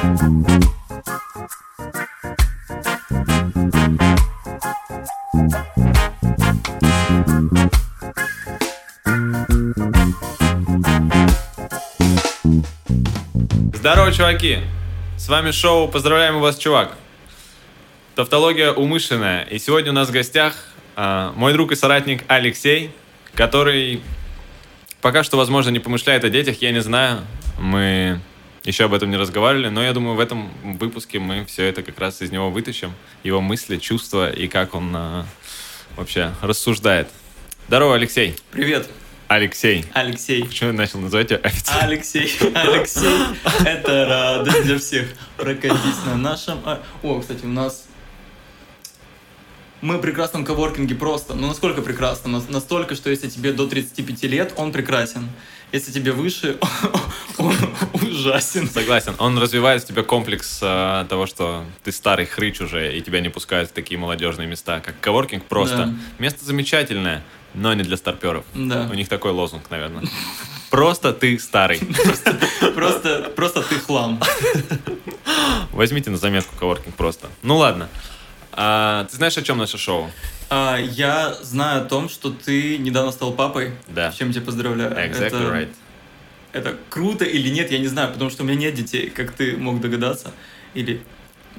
Здорово, чуваки! С вами шоу «Поздравляем вас, чувак». Тавтология умышленная. И сегодня у нас в гостях э, мой друг и соратник Алексей, который пока что, возможно, не помышляет о детях, я не знаю. Мы еще об этом не разговаривали, но я думаю, в этом выпуске мы все это как раз из него вытащим. Его мысли, чувства и как он э, вообще рассуждает. Здорово, Алексей. Привет. Алексей. Алексей. Почему я начал называть тебя официально? Алексей. Алексей. Это радость для всех. Прокатись на нашем... а, О, кстати, у нас... Мы в прекрасном коворкинге просто. Ну, насколько прекрасно? Нас- Настолько, что если тебе до 35 лет, он прекрасен. Если тебе выше, он ужасен. Согласен. Он развивает в тебе комплекс э, того, что ты старый хрыч уже, и тебя не пускают в такие молодежные места, как коворкинг просто. Да. Место замечательное, но не для старперов. Да. У них такой лозунг, наверное. Просто ты старый. Просто, просто ты хлам. Возьмите на заметку коворкинг просто. Ну ладно. А, ты знаешь, о чем наше шоу? А, я знаю о том, что ты недавно стал папой. Да. С чем тебя поздравляю. Exactly Это- right. Это круто или нет, я не знаю, потому что у меня нет детей, как ты мог догадаться. Или,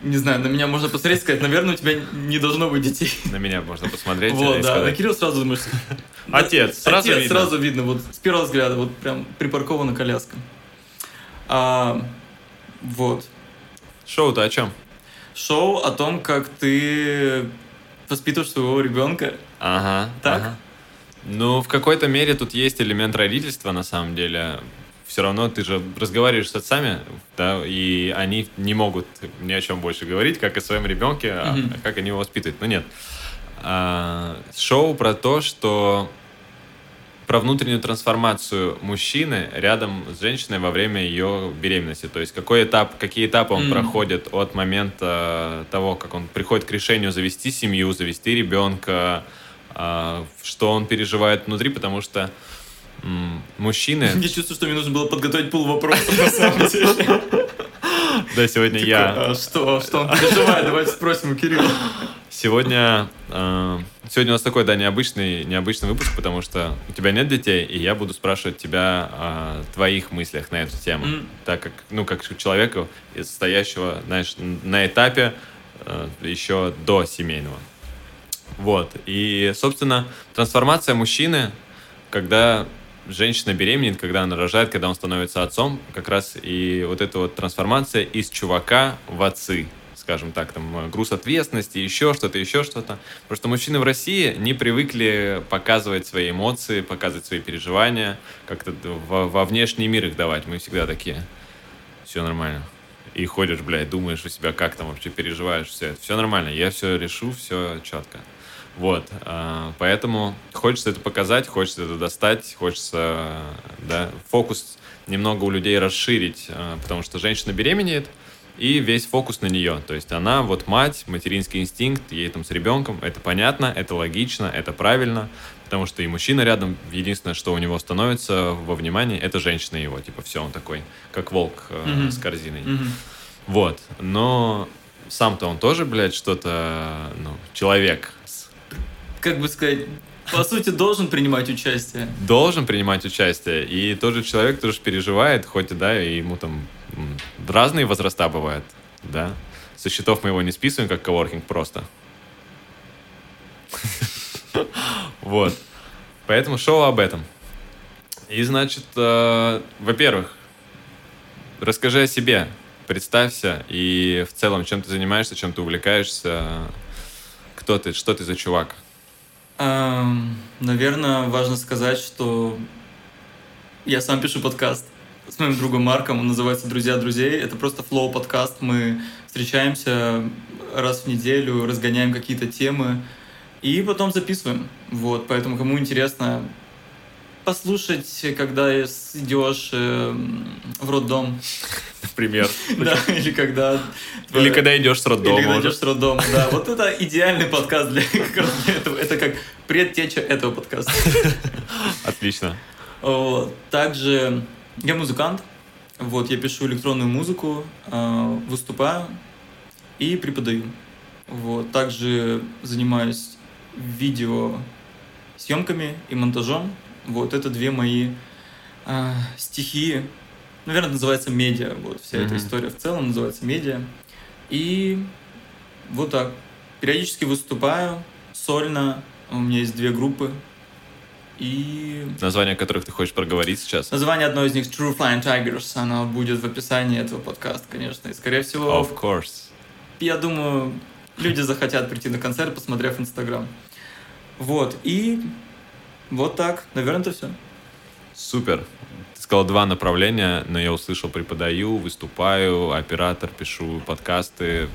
не знаю, на меня можно посмотреть и сказать, наверное, у тебя не должно быть детей. На меня можно посмотреть Вот, да. На сказать. Кирилл сразу думаешь... Отец, сразу Отец, видно. сразу видно, вот с первого взгляда, вот прям припаркована коляска. А, вот. Шоу-то о чем? Шоу о том, как ты воспитываешь своего ребенка. Ага. Так? ага. Ну, в какой-то мере тут есть элемент родительства, на самом деле. Все равно ты же разговариваешь с отцами, да, и они не могут ни о чем больше говорить, как о своем ребенке, а Мгм. как они его воспитывают. Ну, нет. А, шоу про то, что про внутреннюю трансформацию мужчины рядом с женщиной во время ее беременности. То есть какой этап, какие этапы он Мгм. проходит от момента того, как он приходит к решению завести семью, завести ребенка, а, что он переживает внутри, потому что мужчины... Я чувствую, что мне нужно было подготовить пол вопросов на самом деле. Да, сегодня я... А Что, что он переживает? Давайте спросим у Кирилла. Сегодня, э, сегодня у нас такой, да, необычный, необычный выпуск, потому что у тебя нет детей, и я буду спрашивать тебя о твоих мыслях на эту тему, М. так как, ну, как человека, стоящего, знаешь, на этапе э, еще до семейного. Вот. И, собственно, трансформация мужчины, когда женщина беременеет, когда она рожает, когда он становится отцом, как раз и вот эта вот трансформация из чувака в отцы, скажем так, там э, груз ответственности, еще что-то, еще что-то. Потому что мужчины в России не привыкли показывать свои эмоции, показывать свои переживания, как-то во, во внешний мир их давать. Мы всегда такие, все нормально. И ходишь, блядь, думаешь у себя, как там вообще переживаешь, все, все нормально, я все решу, все четко. Вот, а, поэтому хочется это показать, хочется это достать, хочется, да, фокус немного у людей расширить, а, потому что женщина беременеет, и весь фокус на нее. То есть она вот мать, материнский инстинкт, ей там с ребенком, это понятно, это логично, это правильно, потому что и мужчина рядом, единственное, что у него становится во внимании, это женщина его, типа все, он такой, как волк э, Мгм. с корзиной. Мгм. Вот, но сам-то он тоже, блядь, что-то, ну, человек Как бы сказать, по сути, должен принимать участие. должен принимать участие, и тот же человек тоже переживает, хоть и, да, и ему там разные возраста бывают, да. Со счетов мы его не списываем, как коворкинг просто. Вот. Поэтому шоу об этом. И, значит, э, во-первых, расскажи о себе, представься, и в целом, чем ты занимаешься, чем ты увлекаешься, кто ты, что ты за чувак. Эм, Наверное, важно сказать, что я сам пишу подкаст с моим другом Марком, он называется «Друзья друзей». Это просто флоу подкаст, мы встречаемся раз в неделю, разгоняем какие-то темы и потом записываем. Вот, поэтому кому интересно послушать, когда идешь эм, в роддом, Например. да, или когда... Или когда идешь с Или роддома. когда уже. идешь с роддома, да. Вот это идеальный подкаст для, для этого. Это как предтеча этого подкаста. Отлично. Также я музыкант. Вот, я пишу электронную музыку, э, выступаю и преподаю. Вот, также занимаюсь видео съемками и монтажом. Вот, это две мои э, стихии. Наверное, называется медиа. Вот, вся mm-hmm. эта история в целом называется медиа. И вот так. Периодически выступаю сольно. У меня есть две группы. И... Название которых ты хочешь проговорить сейчас? Название одной из них True Flying Tigers. Оно будет в описании этого подкаста, конечно. И, скорее всего... Of course. Я думаю, люди захотят прийти на концерт, посмотрев Инстаграм. Вот. И вот так. Наверное, это все. Супер. Ты сказал два направления, но я услышал преподаю, выступаю, оператор, пишу подкасты.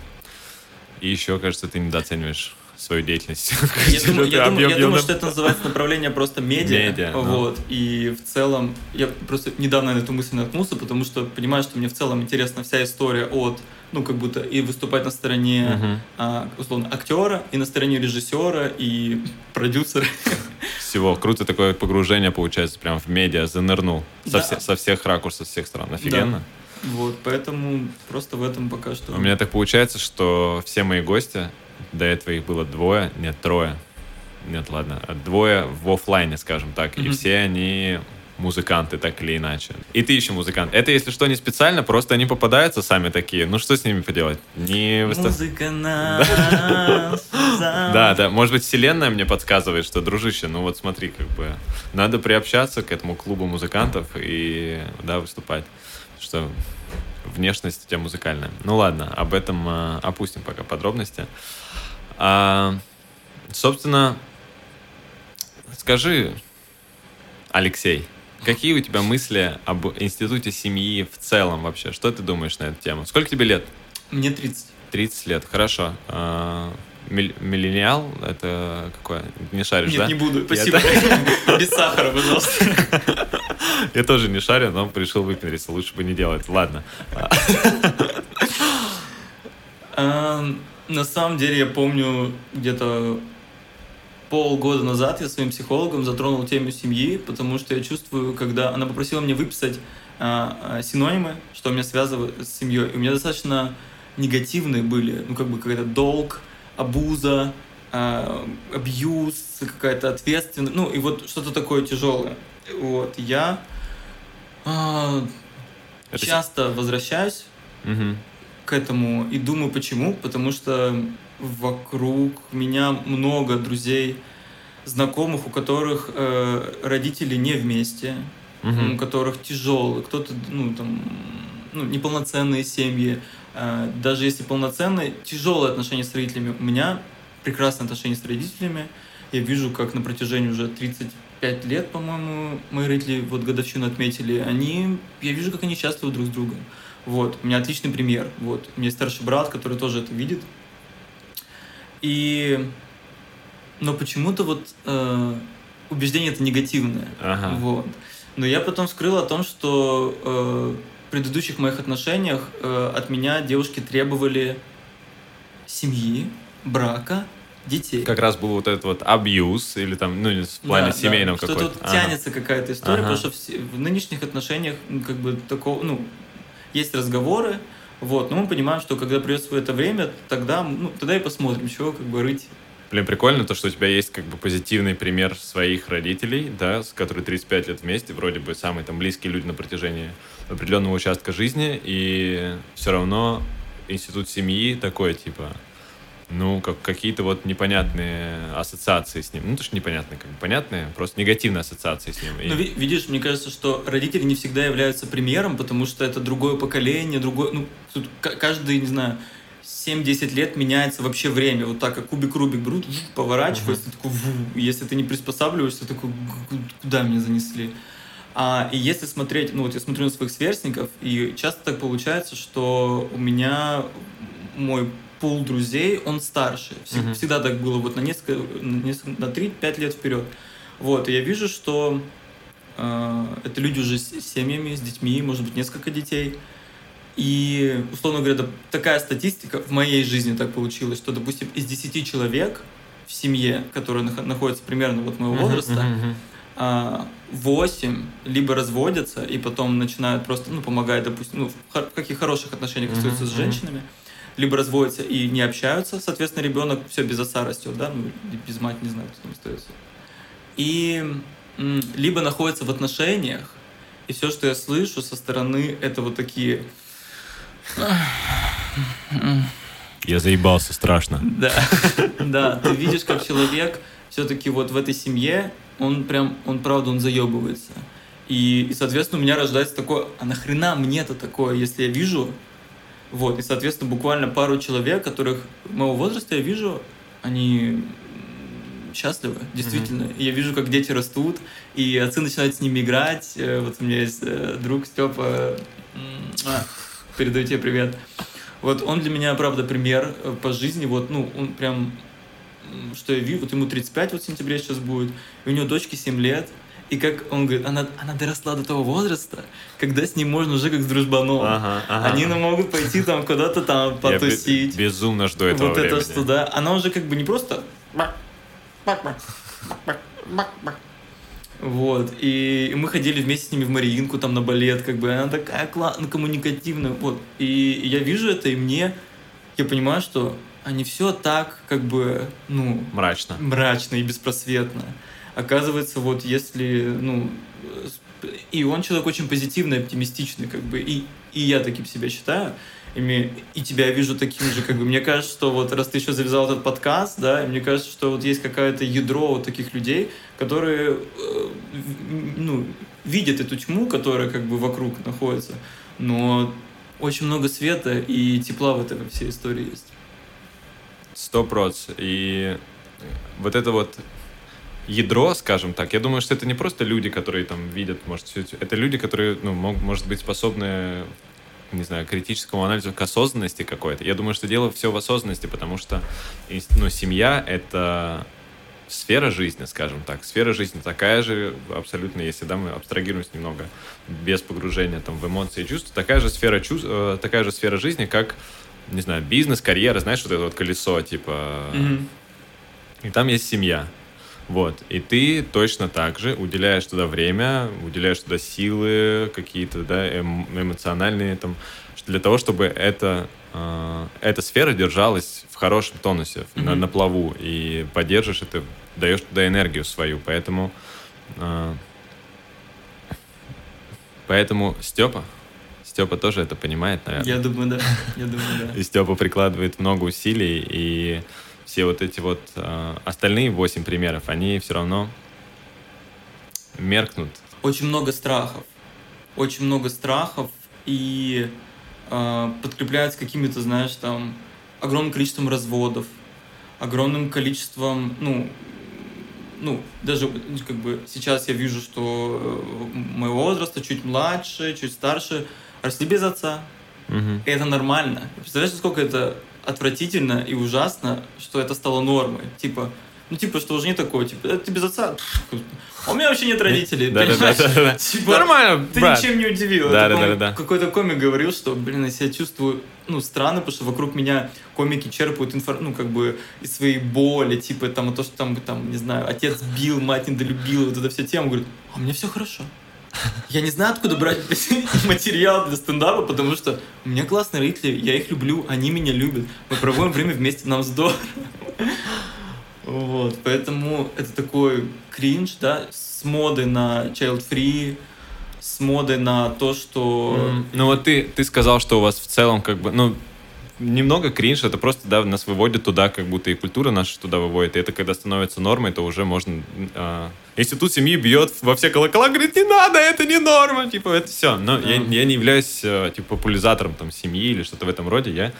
И еще, кажется, ты недооцениваешь свою деятельность. Я думаю, я думаю, я думаю, что это называется направление просто медиа. медиа вот. И в целом, я просто недавно на эту мысль наткнулся, потому что понимаю, что мне в целом интересна вся история от ну, как будто и выступать на стороне, uh-huh. а, условно, актера, и на стороне режиссера, и продюсера. Всего. Круто такое погружение получается, прям в медиа, занырнул. Да. Со, все, со всех ракурсов, со всех сторон. Офигенно. Да. Вот, поэтому просто в этом пока что... У меня так получается, что все мои гости, до этого их было двое, нет, трое. Нет, ладно, двое в офлайне, скажем так. Mm-hmm. И все они музыканты, так или иначе. И ты еще музыкант. Это, если что, не специально, просто они попадаются сами такие. Ну, что с ними поделать? Не выстав... Музыка нас Да, да. Может быть, вселенная мне подсказывает, что, дружище, ну вот смотри, как бы, надо приобщаться к этому клубу музыкантов и, да, выступать. Что внешность у тебя музыкальная. Ну ладно, об этом э, опустим пока подробности. А, собственно, скажи, Алексей, какие у тебя мысли об институте семьи в целом вообще? Что ты думаешь на эту тему? Сколько тебе лет? Мне 30. 30 лет, хорошо. А, миллениал это какое? Не шаришь, Нет, да? не буду, спасибо. Без сахара, пожалуйста. Я тоже не шарю, но решил выпендриться, лучше бы не делать. Ладно. На самом деле я помню где-то полгода назад я своим психологом затронул тему семьи, потому что я чувствую, когда она попросила меня выписать а, синонимы, что меня связывает с семьей. И у меня достаточно негативные были, ну как бы какой-то долг, абуза, а, абьюз, какая-то ответственность, ну и вот что-то такое тяжелое. Вот я Это... часто возвращаюсь угу. К этому и думаю, почему, потому что вокруг меня много друзей, знакомых, у которых э, родители не вместе, угу. у которых тяжелые, кто-то, ну, там, ну, неполноценные семьи, э, даже если полноценные, тяжелые отношения с родителями. У меня прекрасные отношения с родителями. Я вижу, как на протяжении уже 35 лет, по-моему, мои родители вот годовщину отметили, они, я вижу, как они счастливы друг с другом. Вот, у меня отличный пример. Вот, у меня есть старший брат, который тоже это видит. И... Но почему-то вот э, убеждение это негативное. Ага. Вот. Но я потом скрыл о том, что э, в предыдущих моих отношениях э, от меня девушки требовали семьи, брака, детей. Как раз был вот этот вот абьюз, или там, ну, в плане да, семейного да, какой-то. Что тут ага. тянется какая-то история, ага. потому что в, в нынешних отношениях, ну, как бы, такого, ну, есть разговоры, вот, но мы понимаем, что когда придет свое это время, тогда, ну, тогда и посмотрим, чего как бы рыть. Блин, прикольно то, что у тебя есть как бы позитивный пример своих родителей, да, с которыми 35 лет вместе, вроде бы самые там близкие люди на протяжении определенного участка жизни, и все равно институт семьи такой, типа, ну, как какие-то вот непонятные ассоциации с ним. Ну, то, что непонятные, как бы понятные, просто негативные ассоциации с ним. Ну, и... видишь, мне кажется, что родители не всегда являются примером, потому что это другое поколение, другое, ну, тут каждый, не знаю, 7-10 лет меняется вообще время. Вот так, как кубик Рубик берут, поворачивается, uh-huh. такой, ву, если ты не приспосабливаешься, такой, куда меня занесли? А, и если смотреть, ну вот я смотрю на своих сверстников, и часто так получается, что у меня мой пул друзей, он старше. Всегда, mm-hmm. всегда так было вот на несколько, на, несколько, на 3-5 лет вперед. Вот, и я вижу, что э, это люди уже с семьями, с детьми, может быть, несколько детей. И, условно говоря, такая статистика в моей жизни так получилось, что, допустим, из 10 человек в семье, которые находятся примерно вот моего возраста, uh-huh, uh-huh. 8 либо разводятся и потом начинают просто, ну, помогать, допустим, ну, в, в каких хороших отношениях остаются mm-hmm. с женщинами, либо разводятся и не общаются, соответственно, ребенок все без отца растет, да, ну, без мать, не знаю, кто там остается. И либо находится в отношениях, и все, что я слышу со стороны, это вот такие... Я заебался, страшно. Да, да, ты видишь, как человек все-таки вот в этой семье, он прям, он правда, он заебывается. И, и, соответственно, у меня рождается такое, а нахрена мне-то такое, если я вижу, вот, и, соответственно, буквально пару человек, которых моего возраста я вижу, они счастливы, действительно. Mm-hmm. я вижу, как дети растут, и отцы начинают с ними играть. Э, вот у меня есть э, друг Степа, а, передаю тебе привет. Вот он для меня, правда, пример э, по жизни. Вот, ну, он прям, что я вижу, вот ему 35 вот в сентябре сейчас будет, и у него дочке 7 лет, и как он говорит, она, она доросла до того возраста, когда с ним можно уже как с дружбаном. Ага, ага. Они ну, могут пойти там куда-то там потусить. Я безумно жду этого Вот времени. это что, да. Она уже как бы не просто... Вот, и мы ходили вместе с ними в Мариинку, там, на балет, как бы, она такая классная, коммуникативная, вот. И я вижу это, и мне, я понимаю, что они все так, как бы, ну... Мрачно. Мрачно и беспросветно. Оказывается, вот если, ну, и он человек очень позитивный, оптимистичный, как бы, и, и я таким себя считаю, и, и тебя вижу таким же, как бы, мне кажется, что вот раз ты еще завязал этот подкаст, да, мне кажется, что вот есть какое-то ядро вот таких людей, которые, э, ну, видят эту тьму, которая как бы вокруг находится, но очень много света и тепла в этой всей истории есть. Сто проц. И вот это вот ядро, скажем так, я думаю, что это не просто люди, которые там видят, может, все это люди, которые, ну, мог, может быть, способны не знаю, критическому анализу к осознанности какой-то. Я думаю, что дело все в осознанности, потому что ну, семья — это сфера жизни, скажем так. Сфера жизни такая же, абсолютно, если да, мы абстрагируемся немного без погружения там, в эмоции и чувства, такая же сфера, чувств, э, такая же сфера жизни, как, не знаю, бизнес, карьера, знаешь, вот это вот колесо, типа... Mm-hmm. И там есть семья. Вот. И ты точно так же уделяешь туда время, уделяешь туда силы какие-то, да, эм, эмоциональные, там, для того, чтобы эта, э, эта сфера держалась в хорошем тонусе, mm-hmm. на, на плаву, и поддержишь это, даешь туда энергию свою. Поэтому, э, поэтому Степа, Степа тоже это понимает, наверное. Я думаю, да. Я думаю, да. И Степа прикладывает много усилий, и все вот эти вот э, остальные восемь примеров, они все равно меркнут. Очень много страхов. Очень много страхов и э, подкрепляются какими-то, знаешь, там, огромным количеством разводов, огромным количеством, ну, ну, даже как бы сейчас я вижу, что э, моего возраста чуть младше, чуть старше, росли без отца. Угу. И это нормально. Представляешь, сколько это отвратительно и ужасно, что это стало нормой. Типа, ну, типа, что уже не такое, типа, ты без отца. А у меня вообще нет родителей. Да, да, да, да, Типа, Нормально, Ты брат. ничем не удивил. Да, да, да, да. Какой-то комик говорил, что, блин, я себя чувствую, ну, странно, потому что вокруг меня комики черпают информацию, ну, как бы, из своей боли, типа, там, то, что там, там, не знаю, отец бил, мать недолюбила, вот эта вся тема. Говорит, а меня все хорошо. Я не знаю, откуда брать материал для стендапа, потому что у меня классные родители, я их люблю, они меня любят. Мы проводим время вместе, нам здорово. Вот, поэтому это такой кринж, да, с моды на child free, с моды на то, что... Mm. Ну вот ты, ты сказал, что у вас в целом как бы, ну, немного кринж, это просто, да, нас выводит туда, как будто и культура наша туда выводит, и это когда становится нормой, то уже можно... Э, институт семьи бьет во все колокола, говорит, не надо, это не норма, типа, это все. Но да. я, я не являюсь, э, типа, популяризатором там семьи или что-то в этом роде, я...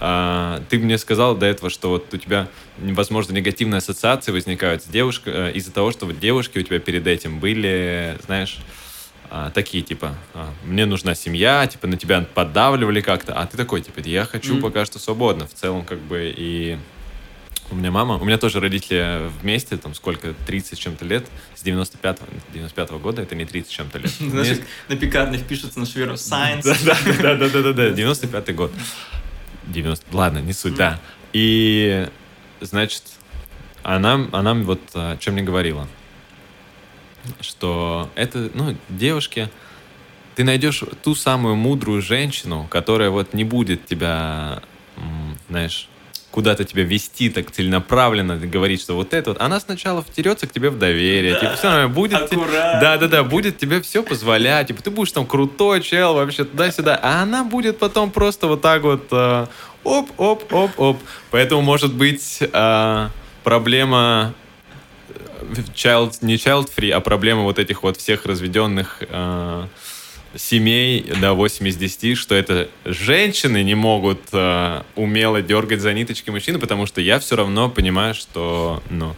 Э, ты мне сказал до этого, что вот у тебя, возможно, негативные ассоциации возникают с девушкой э, из-за того, что вот девушки у тебя перед этим были, знаешь а, такие, типа, а, мне нужна семья, типа, на тебя поддавливали как-то, а ты такой, типа, я хочу mm. пока что свободно, в целом, как бы, и у меня мама, у меня тоже родители вместе, там, сколько, 30 чем-то лет, с 95-го, 95 -го года, это не 30 чем-то лет. Знаешь, на пекарнях пишется на шверу Science. Да-да-да-да, 95-й год. 90, ладно, не суть, да. И, значит, она, она вот о чем мне говорила что это, ну, девушки, ты найдешь ту самую мудрую женщину, которая вот не будет тебя, знаешь, куда-то тебя вести так целенаправленно, говорить, что вот это вот. Она сначала втерется к тебе в доверие, да, типа, все будет... Да, да, да, будет тебе все позволять, типа, ты будешь там крутой чел вообще туда-сюда, а она будет потом просто вот так вот э, оп, оп, оп, оп. Поэтому, может быть, э, проблема child, не child free, а проблема вот этих вот всех разведенных э, семей до 8 из 10, что это женщины не могут э, умело дергать за ниточки мужчины, потому что я все равно понимаю, что ну,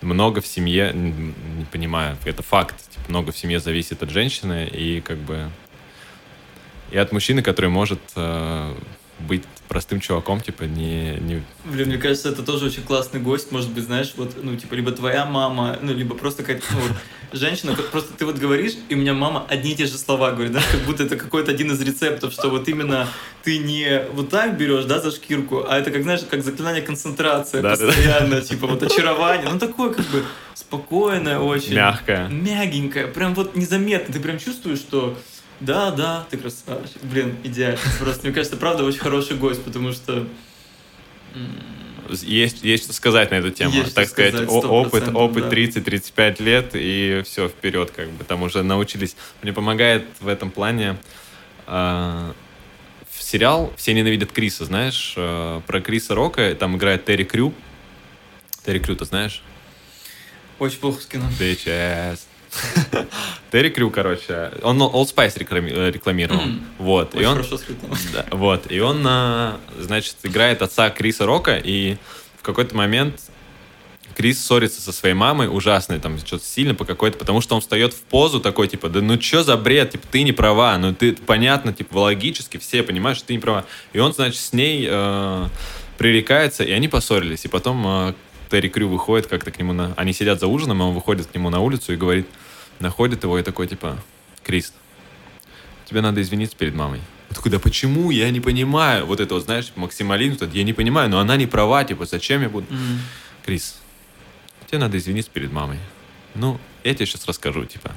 много в семье, не понимаю, это факт, типа, много в семье зависит от женщины и как бы и от мужчины, который может э, быть простым чуваком, типа, не, не... Блин, мне кажется, это тоже очень классный гость, может быть, знаешь, вот, ну, типа, либо твоя мама, ну, либо просто какая-то, ну, вот, женщина, просто ты вот говоришь, и у меня мама одни и те же слова говорит, да, как будто это какой-то один из рецептов, что вот именно ты не вот так берешь, да, за шкирку, а это, как, знаешь, как заклинание концентрации, да, постоянно, да, да. типа, вот очарование, ну, такое, как бы, спокойное очень. Мягкое. Мягенькое, прям вот незаметно, ты прям чувствуешь, что да, да, ты красавчик. Блин, идеально. Просто, мне кажется, правда, очень хороший гость, потому что... Есть, есть что сказать на эту тему. Есть так сказать, сказать опыт, опыт да. 30-35 лет, и все, вперед, как бы там уже научились. Мне помогает в этом плане э, сериал «Все ненавидят Криса», знаешь, э, про Криса Рока, там играет Терри Крю. Терри Крю, ты знаешь? Очень плохо с кино. Bitches. Терри Крю, короче, он Old Spice э, рекламировал. Вот. И он, вот. И он, значит, играет отца Криса Рока, и в какой-то момент Крис ссорится со своей мамой, ужасный, там, что-то сильно по какой-то, потому что он встает в позу такой, типа, да ну что за бред, типа, ты не права, ну ты, понятно, типа, логически все понимают, что ты не права. И он, значит, с ней э, пререкается, и они поссорились. И потом э, Терри Крю выходит как-то к нему на... Они сидят за ужином, и он выходит к нему на улицу и говорит, находит его и такой, типа, Крис, тебе надо извиниться перед мамой. Он такой, да почему? Я не понимаю. Вот это вот, знаешь, максимализм, я не понимаю, но она не права, типа, зачем я буду... Mm. Крис, тебе надо извиниться перед мамой. Ну, я тебе сейчас расскажу, типа,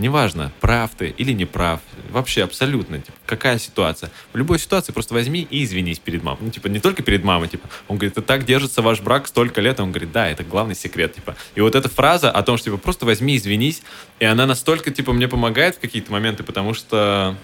Неважно, прав ты или не прав. Вообще абсолютно. Типа, какая ситуация. В любой ситуации просто возьми и извинись перед мамой. Ну, типа, не только перед мамой, типа. Он говорит, это так держится ваш брак столько лет. Он говорит, да, это главный секрет, типа. И вот эта фраза о том, что, типа, просто возьми, извинись, и она настолько, типа, мне помогает в какие-то моменты, потому что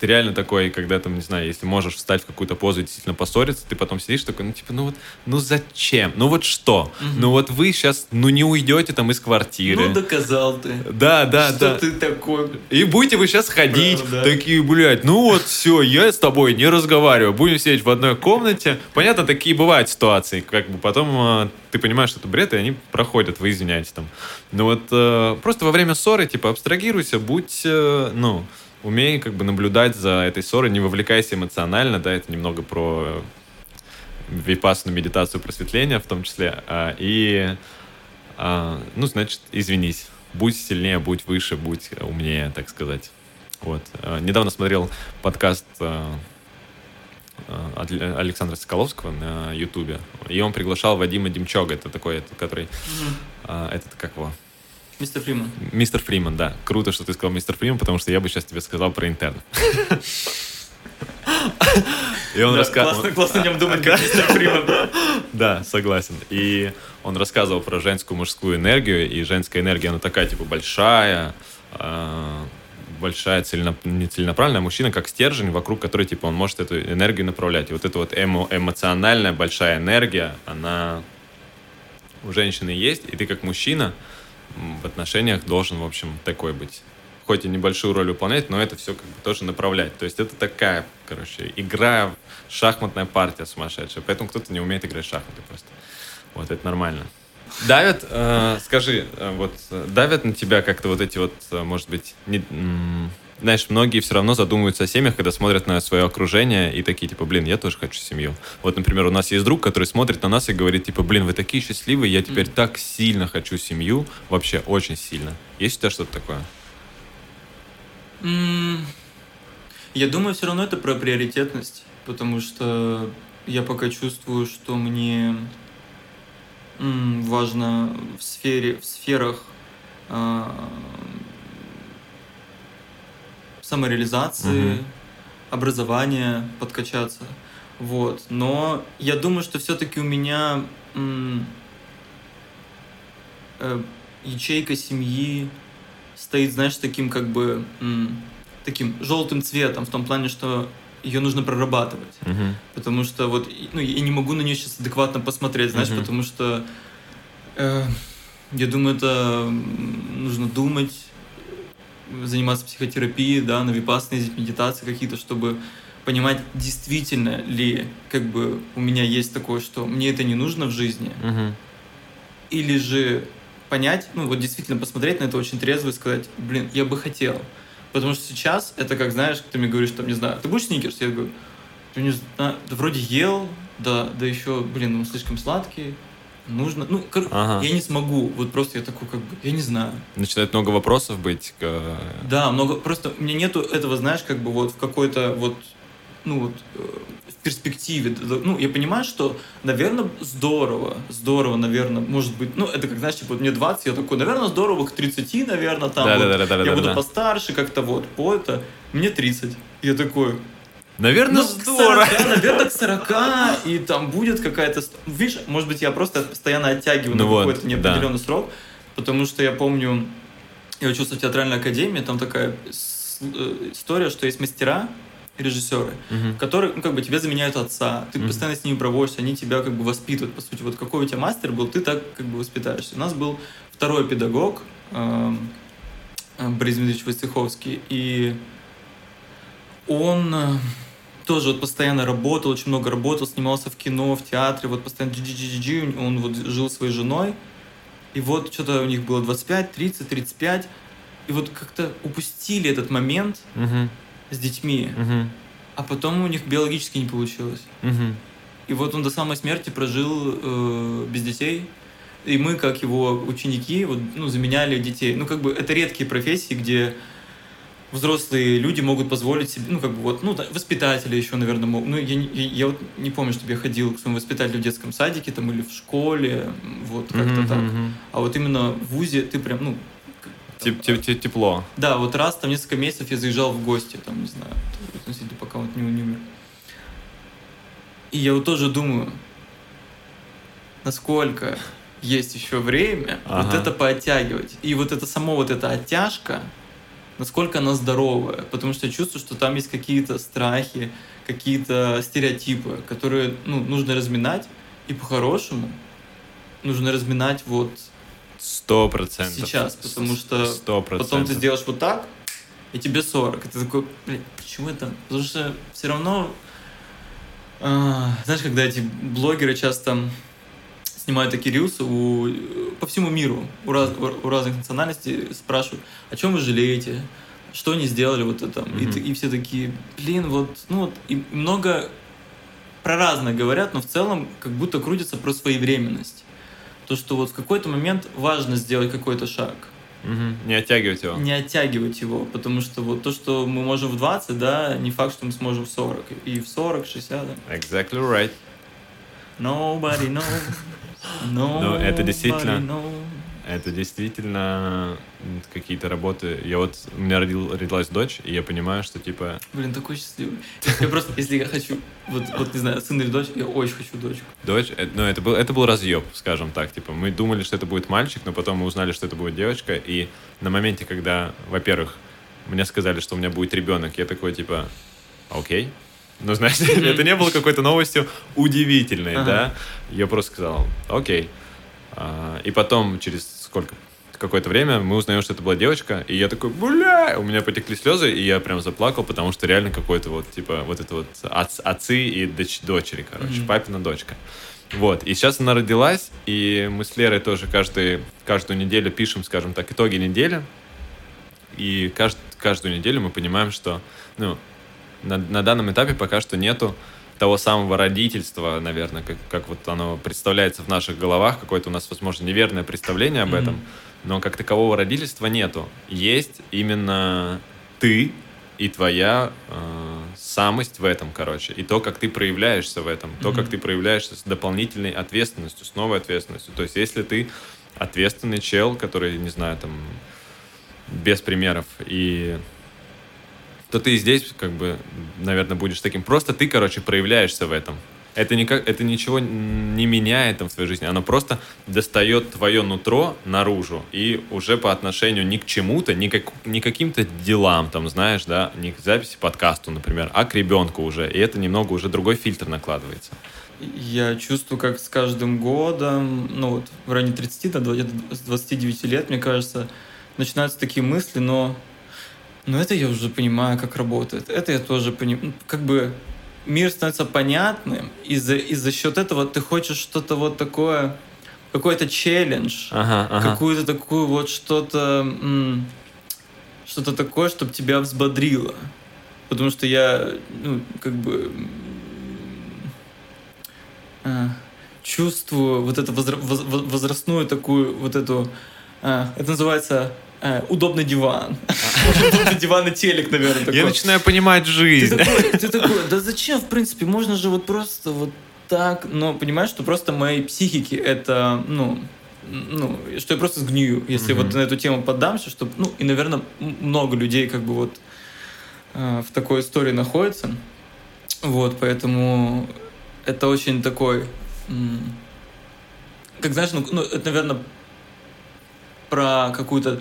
ты реально такой, когда там, не знаю, если можешь встать в какую-то позу и действительно поссориться, ты потом сидишь такой, ну, типа, ну вот, ну зачем? Ну вот что? Угу. Ну вот вы сейчас, ну не уйдете там из квартиры. Ну доказал ты. Да, да, что да. ты такой. И будете вы сейчас ходить, Правда. такие, блядь, ну вот все, я с тобой не разговариваю, будем сидеть в одной комнате. Понятно, такие бывают ситуации, как бы потом э, ты понимаешь, что это бред, и они проходят, вы извиняетесь там. Но вот э, просто во время ссоры, типа, абстрагируйся, будь, э, ну, умей как бы наблюдать за этой ссорой, не вовлекайся эмоционально, да, это немного про випасную медитацию просветления в том числе, а, и, а, ну, значит, извинись, будь сильнее, будь выше, будь умнее, так сказать. Вот. А, недавно смотрел подкаст Александра Соколовского на Ютубе, и он приглашал Вадима Демчога, это такой, это, который, mm-hmm. этот, как его, Мистер Фриман. Мистер Фриман, да. Круто, что ты сказал мистер Фриман, потому что я бы сейчас тебе сказал про интернов. И он да, рассказывал... Классно, классно о нем думать, как мистер Фриман. Да, согласен. И он рассказывал про женскую мужскую энергию, и женская энергия, она такая, типа, большая, а, большая, целено, не целенаправленная, а мужчина как стержень, вокруг которой, типа, он может эту энергию направлять. И вот эта вот эмо, эмоциональная большая энергия, она у женщины есть, и ты как мужчина, в отношениях должен, в общем, такой быть. Хоть и небольшую роль выполнять, но это все как бы тоже направлять. То есть это такая, короче, игра, шахматная партия сумасшедшая. Поэтому кто-то не умеет играть в шахматы просто. Вот, это нормально. Давят, э, скажи, э, вот давят на тебя как-то вот эти вот, э, может быть, не, знаешь, многие все равно задумываются о семьях, когда смотрят на свое окружение и такие, типа, блин, я тоже хочу семью. Вот, например, у нас есть друг, который смотрит на нас и говорит, типа, блин, вы такие счастливые, я теперь mm-hmm. так сильно хочу семью, вообще очень сильно. Есть у тебя что-то такое? Я думаю, все равно это про приоритетность, потому что я пока чувствую, что мне важно в сфере, в сферах а, самореализации, Мгм. образования подкачаться. Вот. Но я думаю, что все-таки у меня э, ячейка семьи стоит, знаешь, таким как бы таким желтым цветом, в том плане, что ее нужно прорабатывать. Мгм. Потому что вот, ну, я не могу на нее сейчас адекватно посмотреть, знаешь, Мгм. потому что э, я думаю, это нужно думать, заниматься психотерапией, да, на випассане, ездить, медитации какие-то, чтобы понимать, действительно ли как бы у меня есть такое, что мне это не нужно в жизни, Мгм. или же понять, ну вот действительно посмотреть на это очень трезво и сказать, блин, я бы хотел. Потому что сейчас это как, знаешь, ты мне говоришь, там, не знаю, ты будешь сникерс? Я говорю, «Да не знаю, да вроде ел, да, да еще, блин, он слишком сладкий, нужно, ну, кор- Ага. я не смогу, вот просто я такой, как бы, я не знаю. Начинает много вопросов быть. к- Да, много, просто у меня нету этого, знаешь, как бы вот в какой-то вот, ну вот, э, в перспективе. Ну, я понимаю, что, наверное, здорово, здорово, наверное, может быть, ну, это как, знаешь, типа, вот мне 20, я такой, наверное, здорово к 30, наверное, там вот, Да-да-да-да-да-да. я буду постарше как-то вот, по это, мне 30. Я такой, Наверное, ну, здорово. 40, наверное, к 40, и там будет какая-то... Видишь, может быть, я просто постоянно оттягиваю Ну на вот, какой-то неопределенный срок, потому что я помню, я учился в театральной академии, там такая э, история, что есть мастера, режиссеры, Мгм. которые, ну, как бы, тебе заменяют отца, ты Мгм. постоянно с ними проводишься, они тебя, как бы, воспитывают, по сути. Вот какой у тебя мастер был, ты так, как бы, воспитаешься. У нас был второй педагог, эм, э, Борис Дмитриевич Войцеховский, и он э, тоже вот постоянно работал, очень много работал, снимался в кино, в театре, вот постоянно джи он вот жил своей женой, и вот что-то у них было 25, 30, 35, и вот как-то упустили этот момент Мгм. с детьми, Мгм. а потом у них биологически не получилось. Мгм. И вот он до самой смерти прожил э, без детей. И мы, как его ученики, вот, ну, заменяли детей. Ну, как бы это редкие профессии, где взрослые люди могут позволить себе, ну, как бы вот, ну, да, воспитатели еще, наверное, могут. Ну, я, я, я вот не помню, чтобы я ходил к своему воспитателю в детском садике там или в школе, вот, как-то Мгм, так. А вот именно в ВУЗе ты прям, ну, Теп- теп- теп- Тепло. да, вот раз там несколько месяцев я заезжал в гости, там, не знаю, относительно пока вот не, не умер. И я вот тоже думаю, насколько есть еще время вот Ага. это пооттягивать. И вот это само вот эта оттяжка, насколько она здоровая. Потому что я чувствую, что там есть какие-то страхи, какие-то стереотипы, которые ну, нужно разминать. И по-хорошему нужно разминать вот Сто процентов. Сейчас, потому что Сто Потом ты сделаешь вот так, и тебе 40. И ты такой, блин, почему это? Потому что все равно, а, знаешь, когда эти блогеры часто снимают такие рилсы у, по всему миру, у, раз- у разных национальностей спрашивают, о чем вы жалеете, что они сделали вот это. И, Мгм. ты- и все такие, блин, вот, ну вот, и много про разное говорят, но в целом как будто крутится про своевременность. То, что вот в какой-то момент важно сделать какой-то шаг Мгм. Не оттягивать его. не оттягивать его, потому что вот то, что мы можем в 20, да, не факт, что мы сможем в 40. И в 40, 60, да. Exactly right. Nobody knows. Ну, это Nobody действительно-. Это действительно какие-то работы. Я вот, у меня родил, родилась дочь, и я понимаю, что типа Блин, такой счастливый. Я просто, если я хочу, вот, вот не знаю, сын или дочь, я очень хочу дочку. дочь, э, ну это был, это был разъеб, скажем так, типа мы думали, что это будет мальчик, но потом мы узнали, что это будет девочка, и на моменте, когда, во-первых, мне сказали, что у меня будет ребенок, я такой типа, окей. Ну, знаешь, это не было какой-то новостью удивительной, Ага. да. Я просто сказал, окей. А, И потом, через сколько? Какое-то время мы узнаем, что это была девочка, и я такой, бля, у меня потекли слезы, и я прям заплакал, потому что реально какой-то вот, типа, вот это вот отц- отцы и доч- дочери, короче, Мгм. папина дочка. Вот, и сейчас она родилась, и мы с Лерой тоже каждый, каждую неделю пишем, скажем так, итоги недели, и кажд- каждую неделю мы понимаем, что, ну, на, на данном этапе пока что нету того самого родительства, наверное, как, как вот оно представляется в наших головах, какое-то у нас, возможно, неверное представление об Мгм. этом, но как такового родительства нету. Есть именно ты и твоя э, самость в этом, короче, и то, как ты проявляешься в этом, то, как ты проявляешься с дополнительной ответственностью, с новой ответственностью. То есть, если ты ответственный чел, который, не знаю, там, без примеров. И то ты здесь, как бы, наверное, будешь таким. Просто ты, короче, проявляешься в этом. Это, никак, это ничего не меняет там в твоей жизни. Оно просто достает твое нутро наружу. И уже по отношению ни к чему-то, ни, как, ни к каким-то делам, там, знаешь, да, не к записи подкасту, например, а к ребенку уже. И это немного уже другой фильтр накладывается. Я чувствую, как с каждым годом, ну вот в районе 30, до 29 лет, мне кажется, начинаются такие мысли, но но это я уже понимаю, как работает. Это я тоже понимаю. Ну, как бы мир становится понятным, и за, и за счет этого ты хочешь что-то вот такое, какой-то челлендж, ага, ага. какую-то такую вот что-то, что-то такое, чтобы тебя взбодрило. Потому что я, ну, как бы а, чувствую вот эту возрастную такую вот эту, а, это называется э, удобный диван. Удобный диван и телек, наверное. Я начинаю понимать жизнь. Ты такой, да зачем, в принципе, можно же вот просто вот так, но понимаешь, что просто моей психике это, ну, ну, что я просто сгнию, если вот на эту тему поддамся, что, ну, и, наверное, много людей как бы вот э, в такой истории находится. Вот, поэтому это очень такой, как знаешь, ну, ну это, наверное, про какую-то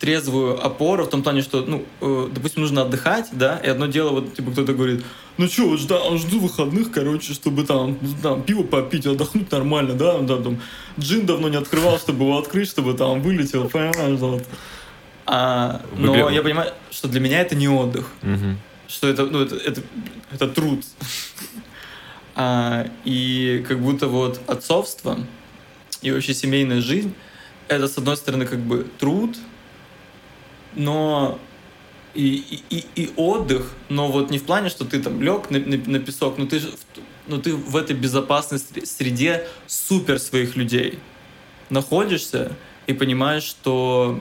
трезвую опору в том плане, что, ну, э, допустим, нужно отдыхать, да, и одно дело, вот, типа, кто-то говорит, ну что, вот жду, жду выходных, короче, чтобы там, там пиво попить, отдохнуть нормально, да, да, там, джин давно не открывал, чтобы его открыть, чтобы там вылетел, понимаешь, вот. А, но Выбер... я понимаю, что для меня это не отдых, угу. что это, ну, это, это, это труд. а, и как будто вот отцовство и вообще семейная жизнь, это, с одной стороны, как бы труд, но и, и, и отдых, но вот не в плане, что ты там лег на, на, на песок, но ты, но ты в этой безопасной среде супер своих людей находишься и понимаешь, что,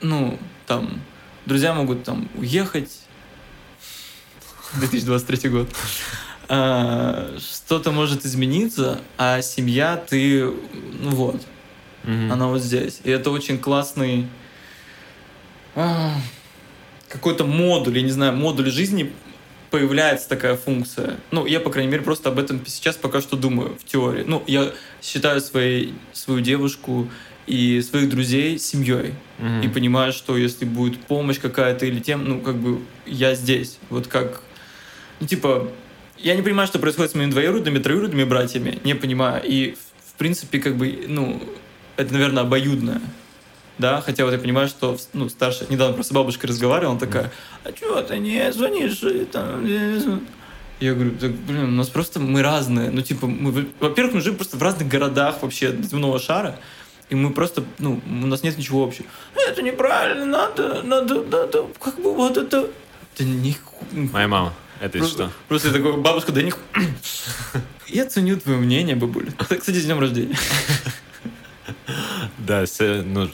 ну, там, друзья могут там уехать, 2023 год, а, что-то может измениться, а семья ты, ну вот, она вот здесь. И это очень классный какой-то модуль, я не знаю, модуль жизни появляется такая функция. Ну, я, по крайней мере, просто об этом сейчас пока что думаю в теории. Ну, я считаю своей, свою девушку и своих друзей семьей. Mm-hmm. И понимаю, что если будет помощь какая-то или тем, ну, как бы я здесь. Вот как... Ну, типа, я не понимаю, что происходит с моими двоюродными, троюродными братьями. Не понимаю. И, в принципе, как бы, ну, это, наверное, обоюдное да, хотя вот я понимаю, что, ну, старшая, недавно просто бабушка разговаривала, она такая, а чего ты не звонишь? Там, я говорю, так, блин, у нас просто мы разные. Ну, типа, мы, во-первых, мы живем просто в разных городах вообще земного шара, и мы просто, ну, у нас нет ничего общего. Это неправильно, надо, надо, надо, как бы вот это... Да не... Моя мама. Это просто, что? Просто такой, бабушка, да не... Я ценю твое мнение, бабуля. Кстати, с днем рождения. Да,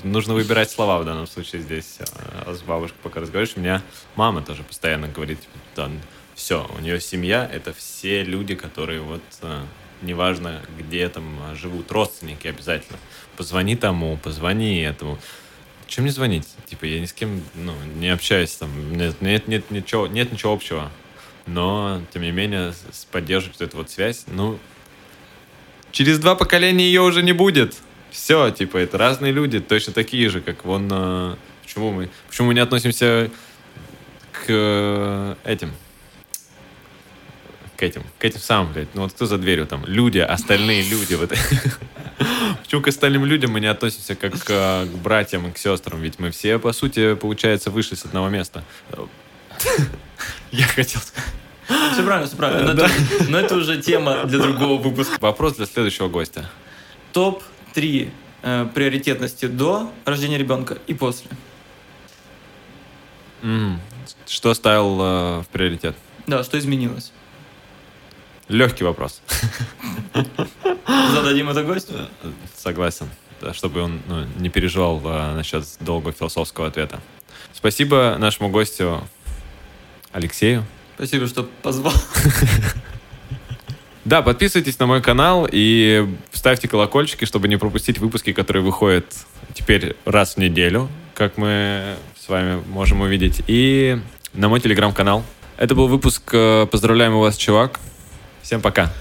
нужно выбирать слова в данном случае здесь. А, с бабушкой пока разговариваешь, у меня мама тоже постоянно говорит, типа, все, у нее семья, это все люди, которые вот, а, неважно, где там живут, родственники обязательно. Позвони тому, позвони этому. Чем мне звонить? Типа, я ни с кем ну, не общаюсь, там, нет, нет, нет, ничего, нет ничего общего. Но, тем не менее, поддерживать эту вот связь, ну, через два поколения ее уже не будет. Все, типа, это разные люди, точно такие же, как вон... Э, почему мы, почему мы не относимся к э, этим? К этим, к этим самым, блядь. Ну вот кто за дверью там? Люди, остальные люди. Вот. Почему к остальным людям мы не относимся как к, к братьям и к сестрам? Ведь мы все, по сути, получается, вышли с одного места. Я хотел сказать. Все правильно, все правильно. Но, да. это, но это уже тема для другого выпуска. Вопрос для следующего гостя. Топ три э, приоритетности до рождения ребенка и после. Mm. Что ставил э, в приоритет? Да, что изменилось? Легкий вопрос. Зададим это гостю? Согласен. Да, чтобы он ну, не переживал э, насчет долгого философского ответа. Спасибо нашему гостю Алексею. Спасибо, что позвал. Да, подписывайтесь на мой канал и ставьте колокольчики, чтобы не пропустить выпуски, которые выходят теперь раз в неделю, как мы с вами можем увидеть. И на мой телеграм-канал. Это был выпуск э, «Поздравляем вас, чувак». Всем пока.